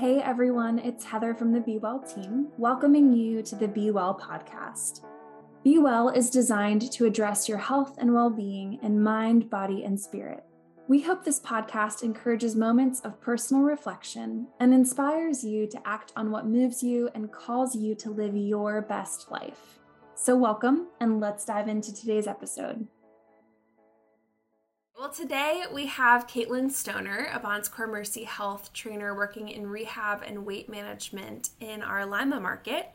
Hey everyone, it's Heather from the Be Well team, welcoming you to the Be Well podcast. Be Well is designed to address your health and well being in mind, body, and spirit. We hope this podcast encourages moments of personal reflection and inspires you to act on what moves you and calls you to live your best life. So, welcome, and let's dive into today's episode. Well, today we have Caitlyn Stoner, a Bon Secours Mercy Health trainer working in rehab and weight management in our Lima market.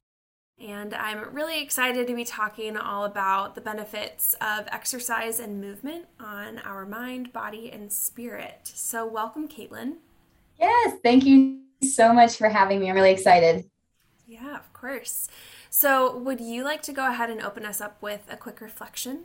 And I'm really excited to be talking all about the benefits of exercise and movement on our mind, body, and spirit. So, welcome, Caitlyn. Yes, thank you so much for having me. I'm really excited. Yeah, of course. So, would you like to go ahead and open us up with a quick reflection?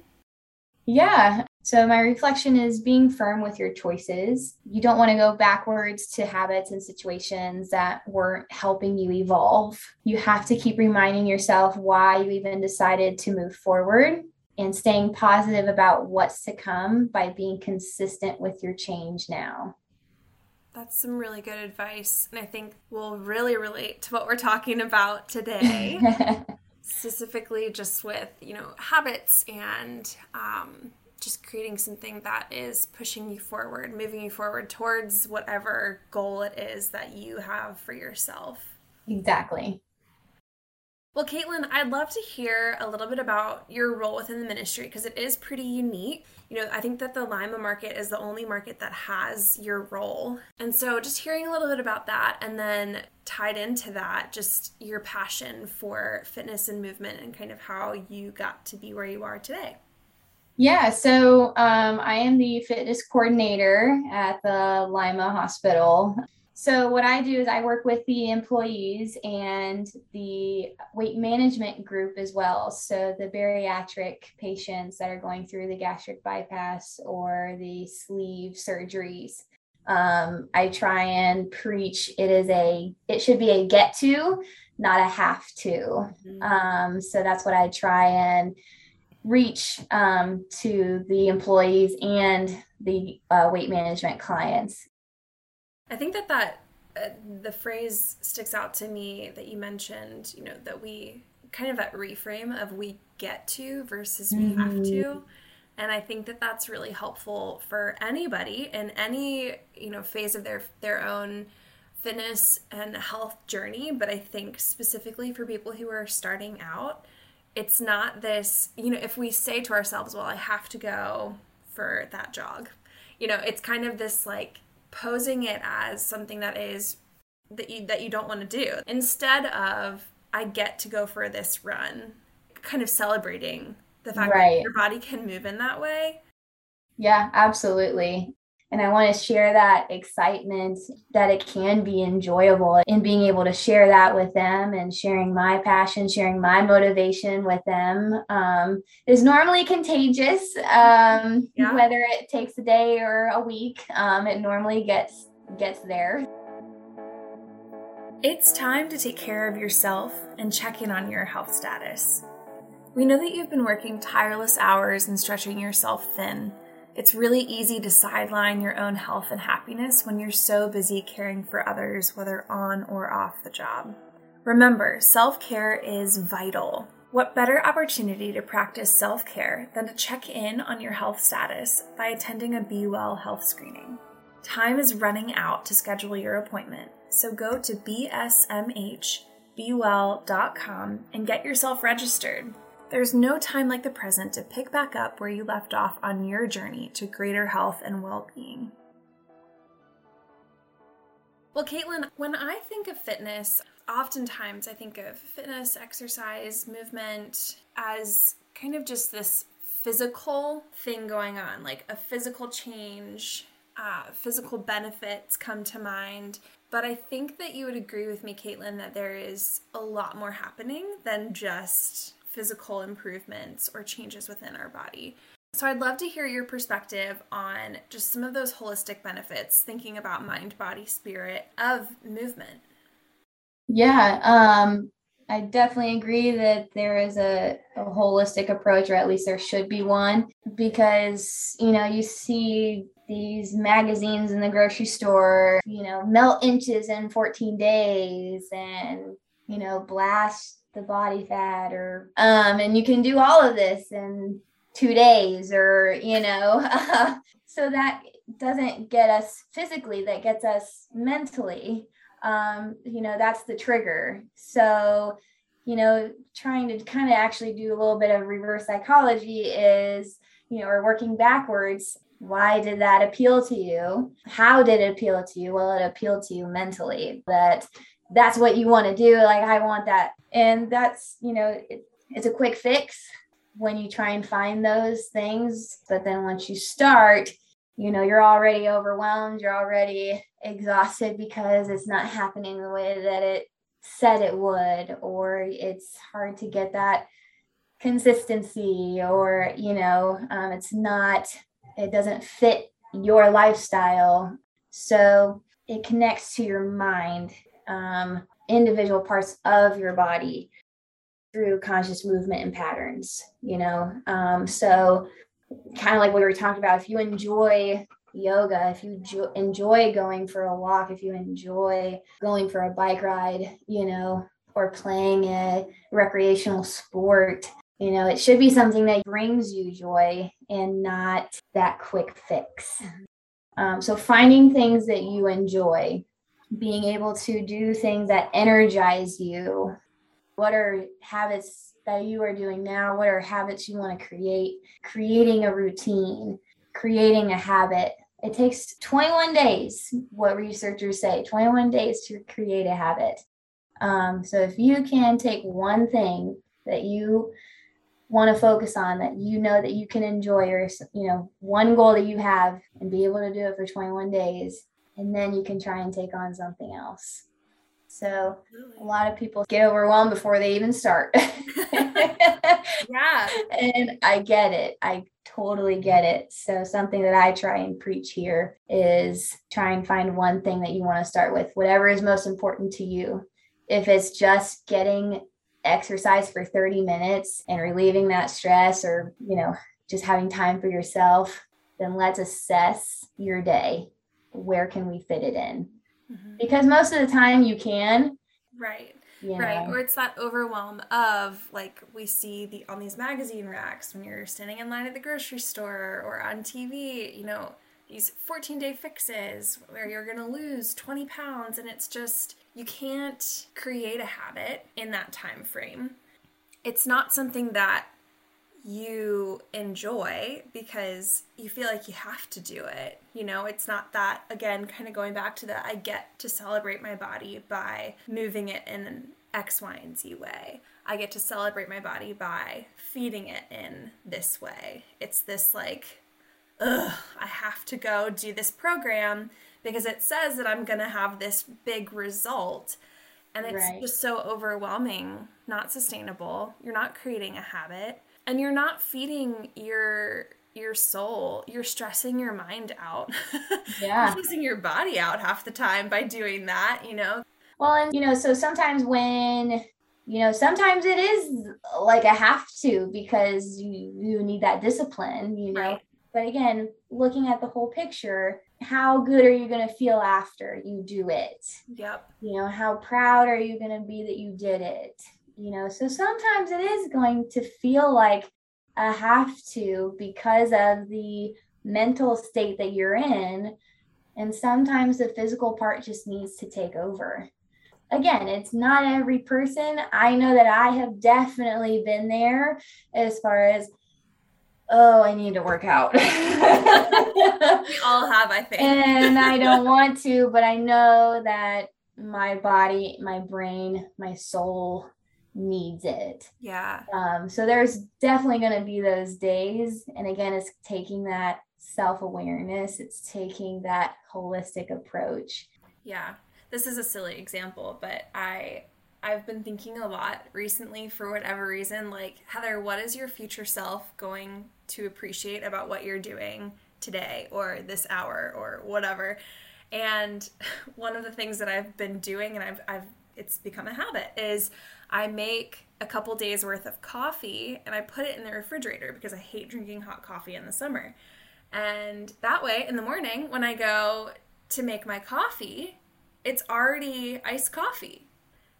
Yeah. So, my reflection is being firm with your choices. You don't want to go backwards to habits and situations that weren't helping you evolve. You have to keep reminding yourself why you even decided to move forward and staying positive about what's to come by being consistent with your change now. That's some really good advice. And I think will really relate to what we're talking about today. Specifically, just with, you know, habits and um, just creating something that is pushing you forward, moving you forward towards whatever goal it is that you have for yourself. Exactly. Well, Caitlyn, I'd love to hear a little bit about your role within the ministry because it is pretty unique. You know, I think that the Lima market is the only market that has your role. And so just hearing a little bit about that and then tied into that, just your passion for fitness and movement and kind of how you got to be where you are today. Yeah, so um, I am the fitness coordinator at the Lima Hospital. So, what I do is I work with the employees and the weight management group as well. So, the bariatric patients that are going through the gastric bypass or the sleeve surgeries. Um, I try and preach it is a, it should be a get to, not a have to. Mm-hmm. Um, so, that's what I try and reach um, to the employees and the uh, weight management clients I think that that uh, the phrase sticks out to me that you mentioned, you know, that we kind of that reframe of we get to versus we mm-hmm. have to. And I think that that's really helpful for anybody in any, you know, phase of their their own fitness and health journey, but I think specifically for people who are starting out, it's not this, you know, if we say to ourselves, well, I have to go for that jog. You know, it's kind of this like posing it as something that is that you that you don't want to do instead of I get to go for this run, kind of celebrating the fact right. that your body can move in that way. Yeah, absolutely. And I want to share that excitement that it can be enjoyable in being able to share that with them and sharing my passion, sharing my motivation with them um, is normally contagious. Um, yeah. Whether it takes a day or a week, um, it normally gets gets there. It's time to take care of yourself and check in on your health status. We know that you've been working tireless hours and stretching yourself thin. It's really easy to sideline your own health and happiness when you're so busy caring for others, whether on or off the job. Remember, self care is vital. What better opportunity to practice self care than to check in on your health status by attending a Be Well health screening? Time is running out to schedule your appointment, so go to bsmhbewell.com and get yourself registered. There's no time like the present to pick back up where you left off on your journey to greater health and well being. Well, Caitlyn, when I think of fitness, oftentimes I think of fitness, exercise, movement as kind of just this physical thing going on, like a physical change, uh, physical benefits come to mind. But I think that you would agree with me, Caitlyn, that there is a lot more happening than just physical improvements or changes within our body. So, I'd love to hear your perspective on just some of those holistic benefits, thinking about mind, body, spirit of movement. Yeah. Um, I definitely agree that there is a, a, holistic approach, or at least there should be one, because you know you see these magazines in the grocery store, you know, melt inches in 14 days, and you know, blast the body fat, or um, and you can do all of this in two days, or you know, so that doesn't get us physically, that gets us mentally um, you know, that's the trigger. So, you know, trying to kind of actually do a little bit of reverse psychology is, you know, or working backwards. Why did that appeal to you? How did it appeal to you? Well, it appealed to you mentally that that's what you want to do. Like, I want that. And that's, you know, it, it's a quick fix when you try and find those things. But then once you start, you know, you're already overwhelmed, you're already exhausted because it's not happening the way that it said it would, or it's hard to get that consistency, or, you know, um, it's not, it doesn't fit your lifestyle. So it connects to your mind, um, individual parts of your body through conscious movement and patterns, you know. Um, so, kind of like what we were talking about, if you enjoy yoga, if you jo- enjoy going for a walk, if you enjoy going for a bike ride, you know, or playing a recreational sport, you know, it should be something that brings you joy and not that quick fix. Um, so finding things that you enjoy, being able to do things that energize you. What are habits that you are doing now? What are habits you want to create? Creating a routine, creating a habit it takes 21 days, what researchers say, 21 days to create a habit. Um, so if you can take one thing that you want to focus on that you know that you can enjoy or you know one goal that you have and be able to do it for 21 days and then you can try and take on something else so a lot of people get overwhelmed before they even start yeah and i get it i totally get it. So, something that I try and preach here is try and find one thing that you want to start with, whatever is most important to you. If it's just getting exercise for 30 minutes and relieving that stress or, you know, just having time for yourself, then let's assess your day. Where can we fit it in? Mm-hmm. Because most of the time you can. Right. Right. Or it's that overwhelm of like we see the on these magazine racks when you're standing in line at the grocery store or on TV, you know, these 14 day fixes where you're going to lose 20 pounds and it's just you can't create a habit in that time frame. It's not something that you enjoy because you feel like you have to do it. You know, it's not that, again, kind of going back to the I get to celebrate my body by moving it in an X, Y, and Z way. I get to celebrate my body by feeding it in this way. It's this like, ugh, I have to go do this program because it says that I'm going to have this big result. And it's right. just so overwhelming, not sustainable. You're not creating a habit and you're not feeding your your soul. You're stressing your mind out. Yeah. you're stressing your body out half the time by doing that you know? Well and you know so sometimes when you know sometimes it is like a have to because you you need that discipline you know? Right. but again looking at the whole picture how good are you going to feel after you do it? Yep. You know how proud are you going to be that you did it you know so sometimes it is going to feel like a have to because of the mental state that you're in and sometimes the physical part just needs to take over. Again it's not every person. I know that i have definitely been there as far as oh i need to work out. We all have i think. And i don't want to but i know that my body my brain my soul needs it. Yeah. Um, so there's definitely going to be those days. And again, it's taking that self awareness, it's taking that holistic approach. Yeah. This is a silly example, but I. I've been thinking a lot recently for whatever reason. Like, Heather, what is your future self going to appreciate about what you're doing today or this hour or whatever? And one of the things that I've been doing and I've, I've it's become a habit is I make a couple days worth of coffee and I put it in the refrigerator because I hate drinking hot coffee in the summer. And that way, in the morning, when I go to make my coffee, it's already iced coffee.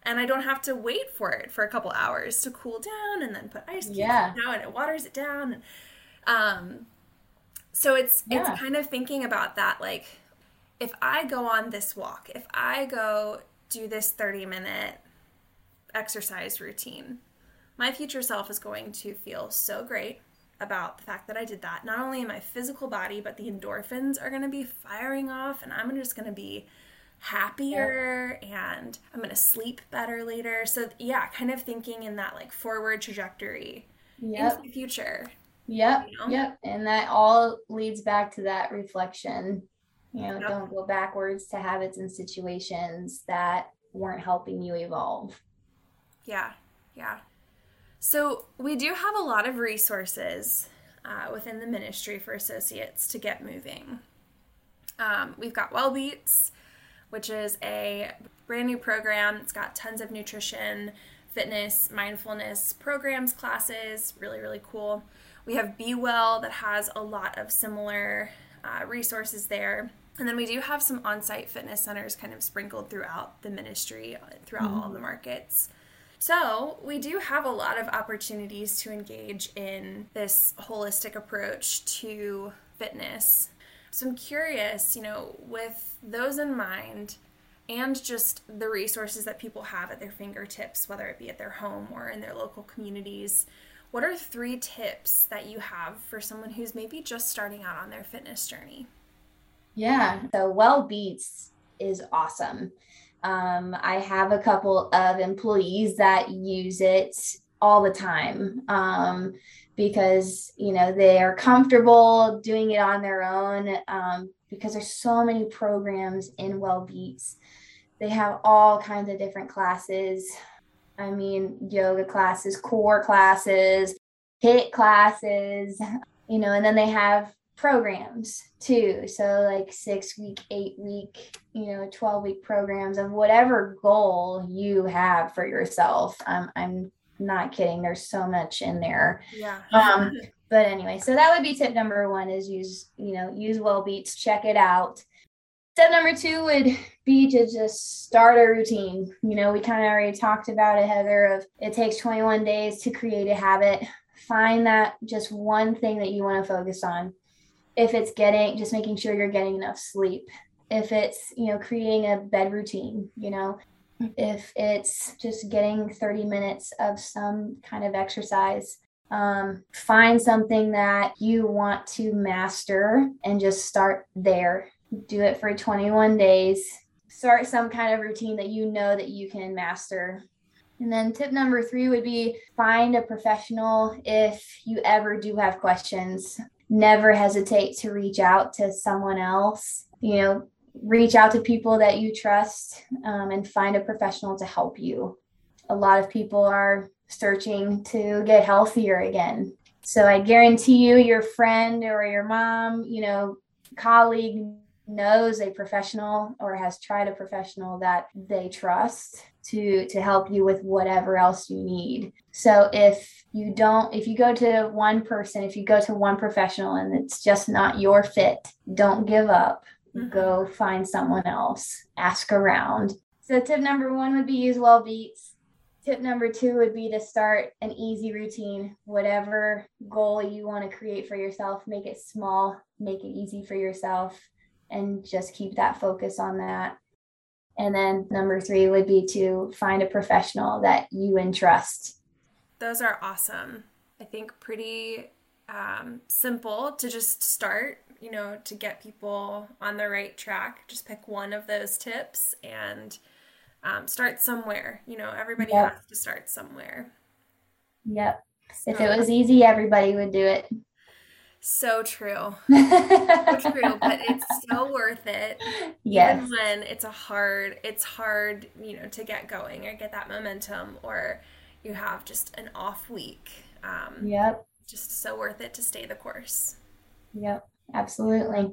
And I don't have to wait for it for a couple hours to cool down and then put ice cubes yeah. down and it waters it down. Um, so it's yeah. it's kind of thinking about that like if I go on this walk, if I go do this 30 minute exercise routine, my future self is going to feel so great about the fact that I did that. Not only in my physical body, but the endorphins are going to be firing off, and I'm just going to be happier yeah. and I'm going to sleep better later. So, yeah, kind of thinking in that like forward trajectory yep. into the future. Yep. You know? Yep. And that all leads back to that reflection. You know, don't go backwards to habits and situations that weren't helping you evolve. Yeah. Yeah. So, we do have a lot of resources uh, within the ministry for associates to get moving. Um, we've got Wellbeats, which is a brand new program. It's got tons of nutrition, fitness, mindfulness programs, classes, really, really cool. We have Be Well that has a lot of similar uh, resources there. And then we do have some on site fitness centers kind of sprinkled throughout the ministry, throughout mm-hmm. all the markets. So, we do have a lot of opportunities to engage in this holistic approach to fitness. So, I'm curious, you know, with those in mind and just the resources that people have at their fingertips, whether it be at their home or in their local communities, what are three tips that you have for someone who's maybe just starting out on their fitness journey? Yeah, so Wellbeats is awesome. Um, I have a couple of employees that use it all the time um, because you know they are comfortable doing it on their own um, because there's so many programs in Wellbeats. They have all kinds of different classes. I mean, yoga classes, core classes, HIIT classes, you know, and then they have programs too. So like six week, eight week, you know, 12 week programs of whatever goal you have for yourself. Um, I'm not kidding. There's so much in there. Yeah. Um, but anyway, so that would be tip number one is use, you know, use Wellbeats, check it out. Step number two would be to just start a routine. You know, we kind of already talked about it, Heather, of it takes 21 days to create a habit. Find that just one thing that you want to focus on if it's getting just making sure you're getting enough sleep. If it's you know creating a bed routine you know if it's just getting 30 minutes of some kind of exercise um, find something that you want to master and just start there. Do it for 21 days. Start some kind of routine that you know that you can master. And then tip number three would be find a professional if you ever do have questions never hesitate to reach out to someone else. You know, reach out to people that you trust um, and find a professional to help you. A lot of people are searching to get healthier again. So I guarantee you, your friend or your mom, you know, colleague knows a professional or has tried a professional that they trust to to help you with whatever else you need. So if you don't if you go to one person, if you go to one professional and it's just not your fit, don't give up. Mm-hmm. Go find someone else. Ask around. So tip number 1 would be use Wellbeats. Tip number 2 would be to start an easy routine. Whatever goal you want to create for yourself, make it small, make it easy for yourself and just keep that focus on that. And then number three would be to find a professional that you entrust. Those are awesome. I think pretty um, simple to just start, you know, to get people on the right track. Just pick one of those tips and um, start somewhere. You know, everybody yep. has to start somewhere. Yep. If it was easy, everybody would do it. So true. so true, but it's so worth it. Yes. Even when it's a hard, it's hard, you know, to get going or get that momentum or you have just an off week. Um, yep. Just so worth it to stay the course. Yep, absolutely.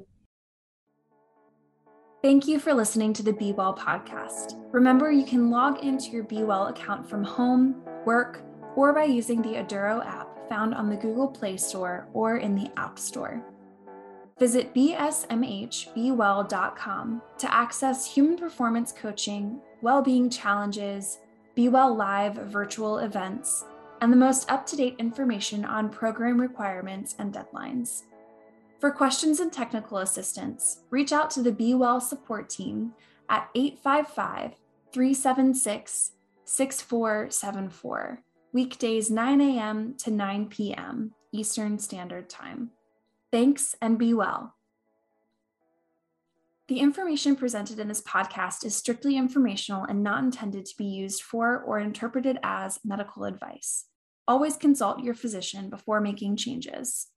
Thank you for listening to the Be Well podcast. Remember, you can log into your Be Well account from home, work, or by using the Aduro app found on the Google Play Store or in the App Store. Visit bsmhbewell.com to access human performance coaching, well-being challenges, Be Well Live virtual events, and the most up-to-date information on program requirements and deadlines. For questions and technical assistance, reach out to the Be Well support team at 855 376 6474, weekdays 9 a.m. to 9 p.m. Eastern Standard Time. Thanks and be well. The information presented in this podcast is strictly informational and not intended to be used for or interpreted as medical advice. Always consult your physician before making changes.